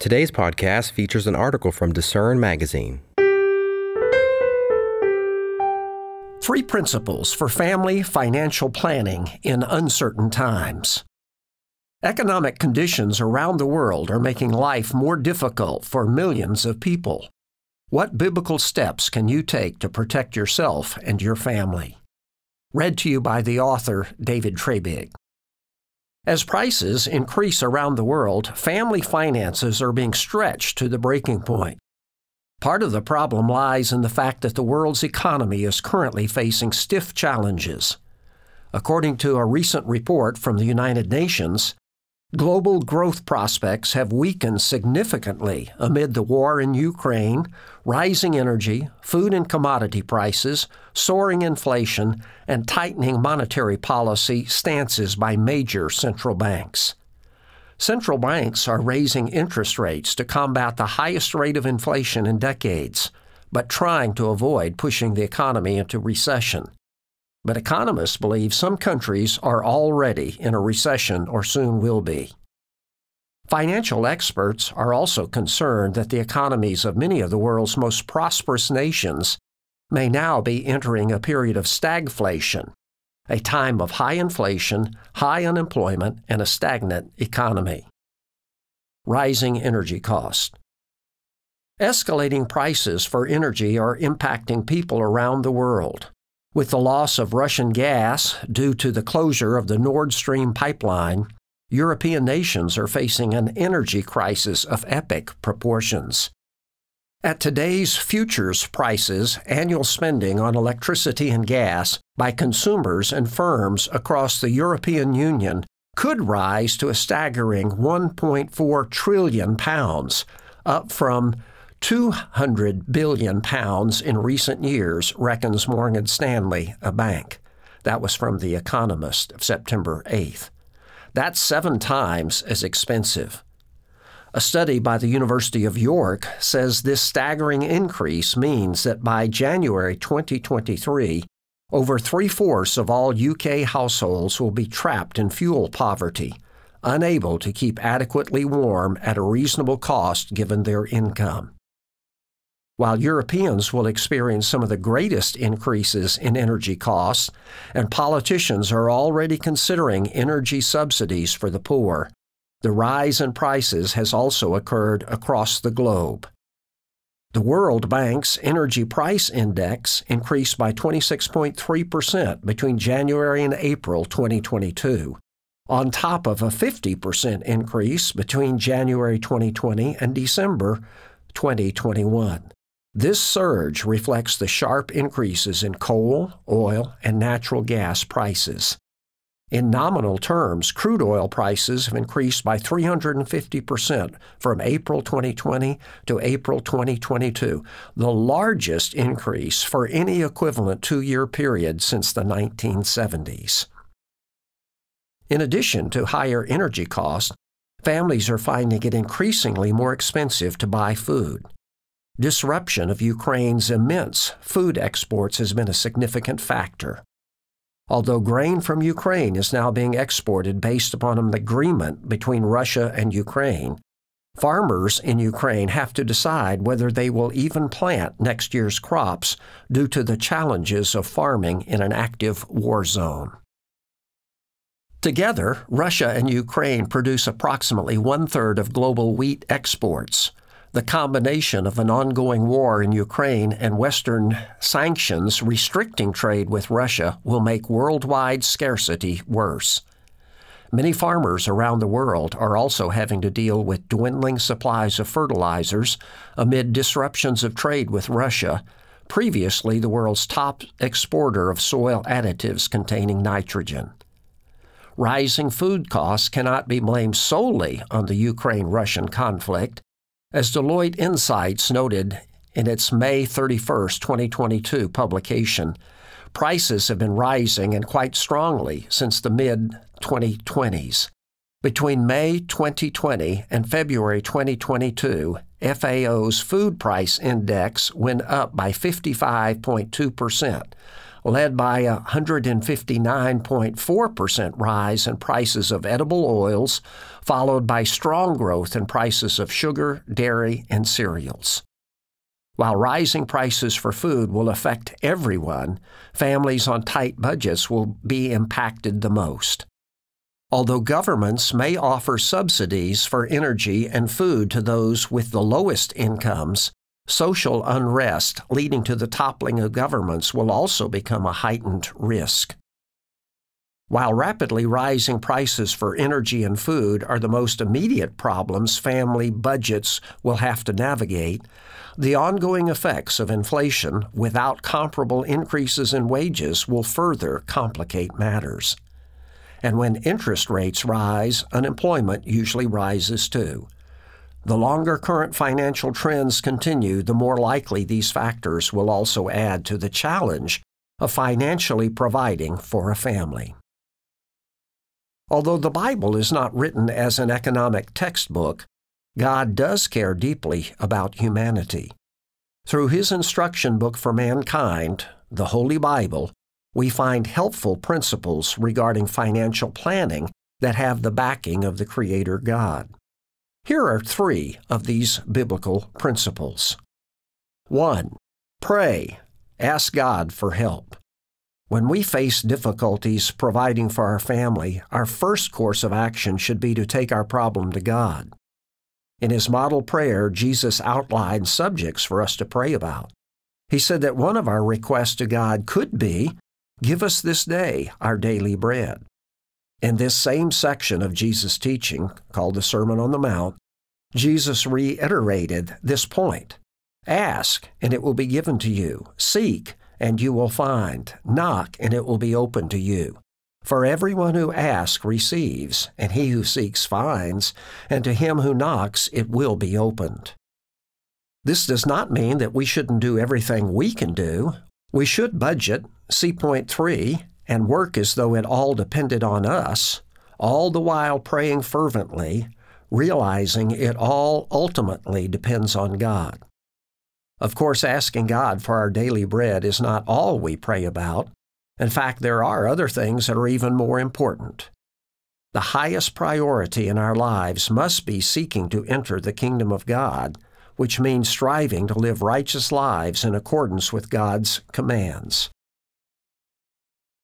Today's podcast features an article from Discern Magazine. Three principles for family financial planning in uncertain times. Economic conditions around the world are making life more difficult for millions of people. What biblical steps can you take to protect yourself and your family? Read to you by the author David Treybig. As prices increase around the world, family finances are being stretched to the breaking point. Part of the problem lies in the fact that the world's economy is currently facing stiff challenges. According to a recent report from the United Nations, Global growth prospects have weakened significantly amid the war in Ukraine, rising energy, food and commodity prices, soaring inflation, and tightening monetary policy stances by major central banks. Central banks are raising interest rates to combat the highest rate of inflation in decades, but trying to avoid pushing the economy into recession. But economists believe some countries are already in a recession or soon will be. Financial experts are also concerned that the economies of many of the world's most prosperous nations may now be entering a period of stagflation, a time of high inflation, high unemployment, and a stagnant economy. Rising energy costs. Escalating prices for energy are impacting people around the world. With the loss of Russian gas due to the closure of the Nord Stream pipeline, European nations are facing an energy crisis of epic proportions. At today's futures prices, annual spending on electricity and gas by consumers and firms across the European Union could rise to a staggering 1.4 trillion pounds, up from 200 billion pounds in recent years, reckons Morgan Stanley, a bank. That was from The Economist of September 8th. That's seven times as expensive. A study by the University of York says this staggering increase means that by January 2023, over three fourths of all UK households will be trapped in fuel poverty, unable to keep adequately warm at a reasonable cost given their income. While Europeans will experience some of the greatest increases in energy costs, and politicians are already considering energy subsidies for the poor, the rise in prices has also occurred across the globe. The World Bank's Energy Price Index increased by 26.3% between January and April 2022, on top of a 50% increase between January 2020 and December 2021. This surge reflects the sharp increases in coal, oil, and natural gas prices. In nominal terms, crude oil prices have increased by 350% from April 2020 to April 2022, the largest increase for any equivalent two year period since the 1970s. In addition to higher energy costs, families are finding it increasingly more expensive to buy food. Disruption of Ukraine's immense food exports has been a significant factor. Although grain from Ukraine is now being exported based upon an agreement between Russia and Ukraine, farmers in Ukraine have to decide whether they will even plant next year's crops due to the challenges of farming in an active war zone. Together, Russia and Ukraine produce approximately one third of global wheat exports, the combination of an ongoing war in Ukraine and Western sanctions restricting trade with Russia will make worldwide scarcity worse. Many farmers around the world are also having to deal with dwindling supplies of fertilizers amid disruptions of trade with Russia, previously the world's top exporter of soil additives containing nitrogen. Rising food costs cannot be blamed solely on the Ukraine Russian conflict, as Deloitte Insights noted in its May 31, 2022 publication, prices have been rising and quite strongly since the mid 2020s. Between May 2020 and February 2022, FAO's food price index went up by 55.2%, led by a 159.4% rise in prices of edible oils, followed by strong growth in prices of sugar, dairy, and cereals. While rising prices for food will affect everyone, families on tight budgets will be impacted the most. Although governments may offer subsidies for energy and food to those with the lowest incomes, social unrest leading to the toppling of governments will also become a heightened risk. While rapidly rising prices for energy and food are the most immediate problems family budgets will have to navigate, the ongoing effects of inflation without comparable increases in wages will further complicate matters. And when interest rates rise, unemployment usually rises too. The longer current financial trends continue, the more likely these factors will also add to the challenge of financially providing for a family. Although the Bible is not written as an economic textbook, God does care deeply about humanity. Through His instruction book for mankind, the Holy Bible, we find helpful principles regarding financial planning that have the backing of the Creator God. Here are three of these biblical principles. 1. Pray. Ask God for help. When we face difficulties providing for our family, our first course of action should be to take our problem to God. In his model prayer, Jesus outlined subjects for us to pray about. He said that one of our requests to God could be, Give us this day our daily bread. In this same section of Jesus' teaching, called the Sermon on the Mount, Jesus reiterated this point Ask, and it will be given to you. Seek, and you will find. Knock, and it will be opened to you. For everyone who asks receives, and he who seeks finds, and to him who knocks it will be opened. This does not mean that we shouldn't do everything we can do. We should budget, see point three, and work as though it all depended on us, all the while praying fervently, realizing it all ultimately depends on God. Of course, asking God for our daily bread is not all we pray about. In fact, there are other things that are even more important. The highest priority in our lives must be seeking to enter the kingdom of God, which means striving to live righteous lives in accordance with God's commands.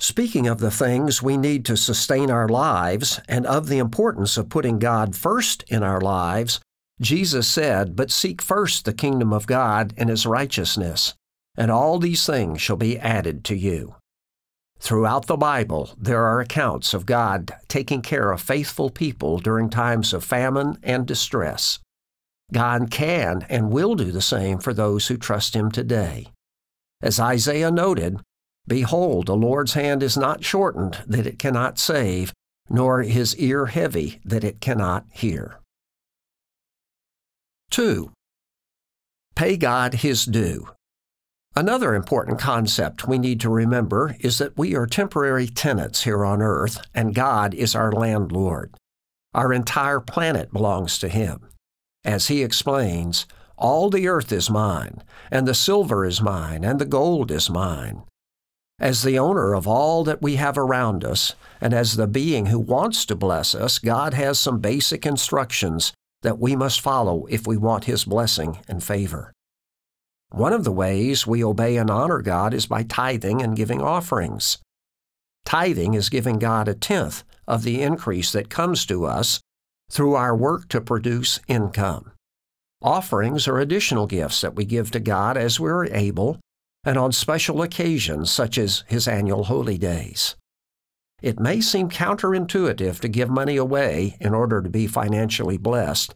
Speaking of the things we need to sustain our lives and of the importance of putting God first in our lives, Jesus said, But seek first the kingdom of God and his righteousness, and all these things shall be added to you. Throughout the Bible, there are accounts of God taking care of faithful people during times of famine and distress. God can and will do the same for those who trust Him today. As Isaiah noted, Behold, the Lord's hand is not shortened that it cannot save, nor his ear heavy that it cannot hear. 2. Pay God his due. Another important concept we need to remember is that we are temporary tenants here on earth, and God is our landlord. Our entire planet belongs to Him. As He explains, all the earth is mine, and the silver is mine, and the gold is mine. As the owner of all that we have around us, and as the being who wants to bless us, God has some basic instructions that we must follow if we want His blessing and favor. One of the ways we obey and honor God is by tithing and giving offerings. Tithing is giving God a tenth of the increase that comes to us through our work to produce income. Offerings are additional gifts that we give to God as we're able and on special occasions such as His annual holy days. It may seem counterintuitive to give money away in order to be financially blessed,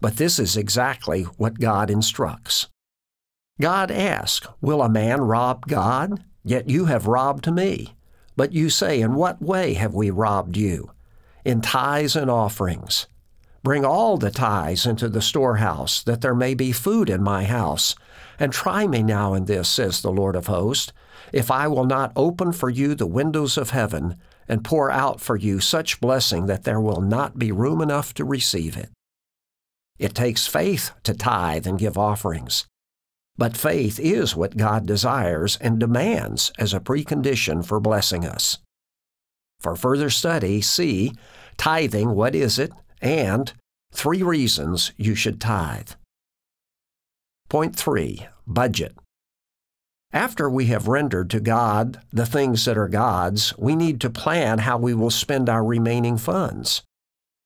but this is exactly what God instructs. God asks, Will a man rob God? Yet you have robbed me. But you say, In what way have we robbed you? In tithes and offerings. Bring all the tithes into the storehouse, that there may be food in my house. And try me now in this, says the Lord of hosts, if I will not open for you the windows of heaven and pour out for you such blessing that there will not be room enough to receive it. It takes faith to tithe and give offerings. But faith is what God desires and demands as a precondition for blessing us. For further study, see Tithing, What is it? And Three Reasons You Should Tithe. Point 3 Budget. After we have rendered to God the things that are God's, we need to plan how we will spend our remaining funds.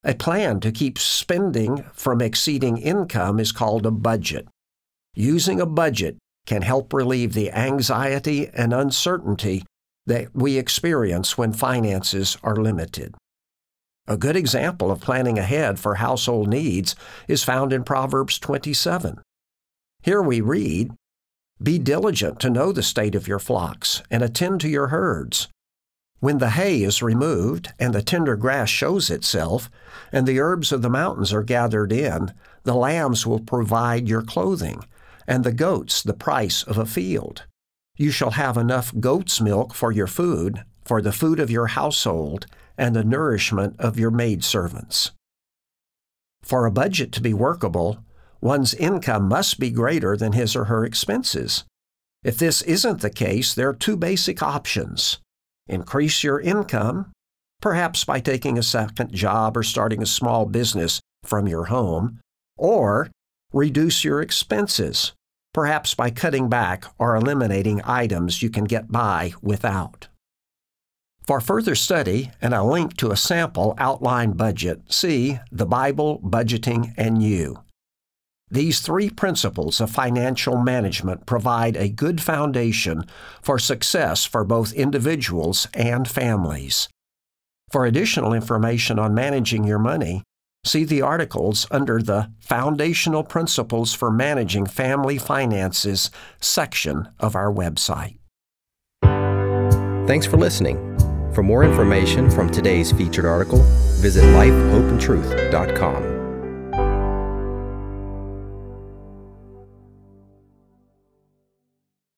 A plan to keep spending from exceeding income is called a budget. Using a budget can help relieve the anxiety and uncertainty that we experience when finances are limited. A good example of planning ahead for household needs is found in Proverbs 27. Here we read, Be diligent to know the state of your flocks, and attend to your herds. When the hay is removed, and the tender grass shows itself, and the herbs of the mountains are gathered in, the lambs will provide your clothing, and the goats the price of a field. You shall have enough goat's milk for your food, for the food of your household, and the nourishment of your maidservants. For a budget to be workable, one's income must be greater than his or her expenses. If this isn't the case, there are two basic options increase your income, perhaps by taking a second job or starting a small business from your home, or reduce your expenses, perhaps by cutting back or eliminating items you can get by without. For further study and a link to a sample outline budget, see The Bible, Budgeting, and You. These three principles of financial management provide a good foundation for success for both individuals and families. For additional information on managing your money, see the articles under the Foundational Principles for Managing Family Finances section of our website. Thanks for listening. For more information from today's featured article, visit lifehopeandtruth.com.